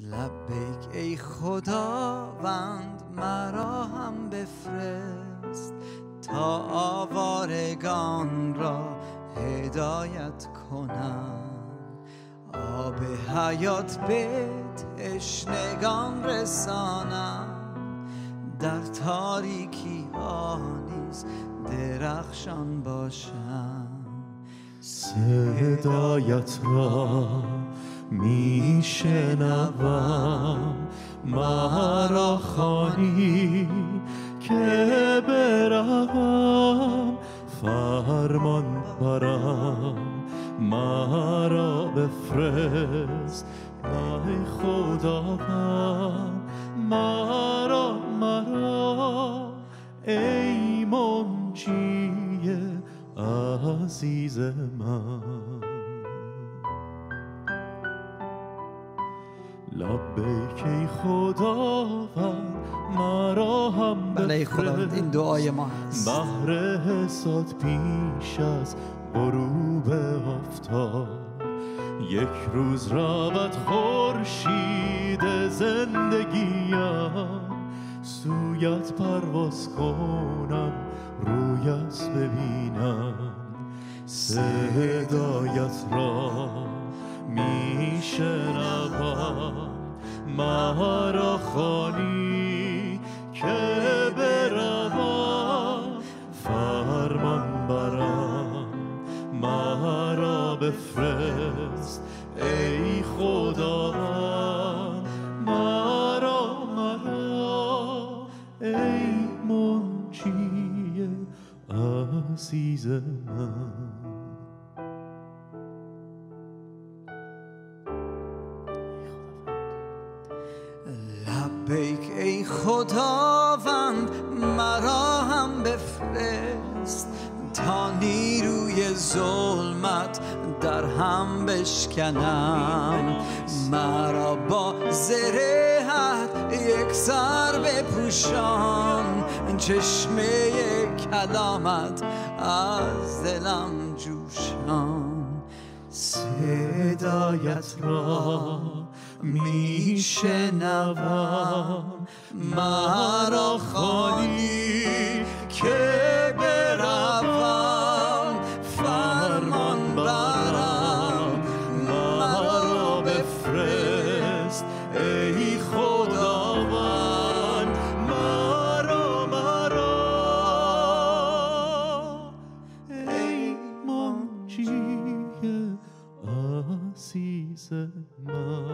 لبیک ای خداوند مرا هم بفرست تا آوارگان را هدایت کنم. آب حیات به تشنگان رسانم. در تاریکی ها نیز درخشان باشم. صدایت را میشنوم. مرا خانی که بروم. فرمان برم. مرا بفرست. ای خداوند مرا مرا. ای منجی عزیز من. لبیک ای خداوند مرا هم بله خداوند این دعای ما هست. بهر حساد پیش از غروب آفتاب یک روز رود خورشید زندگیم سویت پرواز کنم رویت ببینم. صدایت را میشنوم. مرا خانی که بروم فرمان برم. مرا بفرست ای خداوند مرا مرا ای منجی عزیز من. لبیک ای خداوند مرا هم بفرست تا نیروی ظلمت در هم بشکنم. مرا با زرهت یک سر بپوشان چشمه کلامت از دلم جوشان. صدایت را میشنوم. مرا خانی که بروم. فرمان برم. مرا بفرست ای منجی عزیز من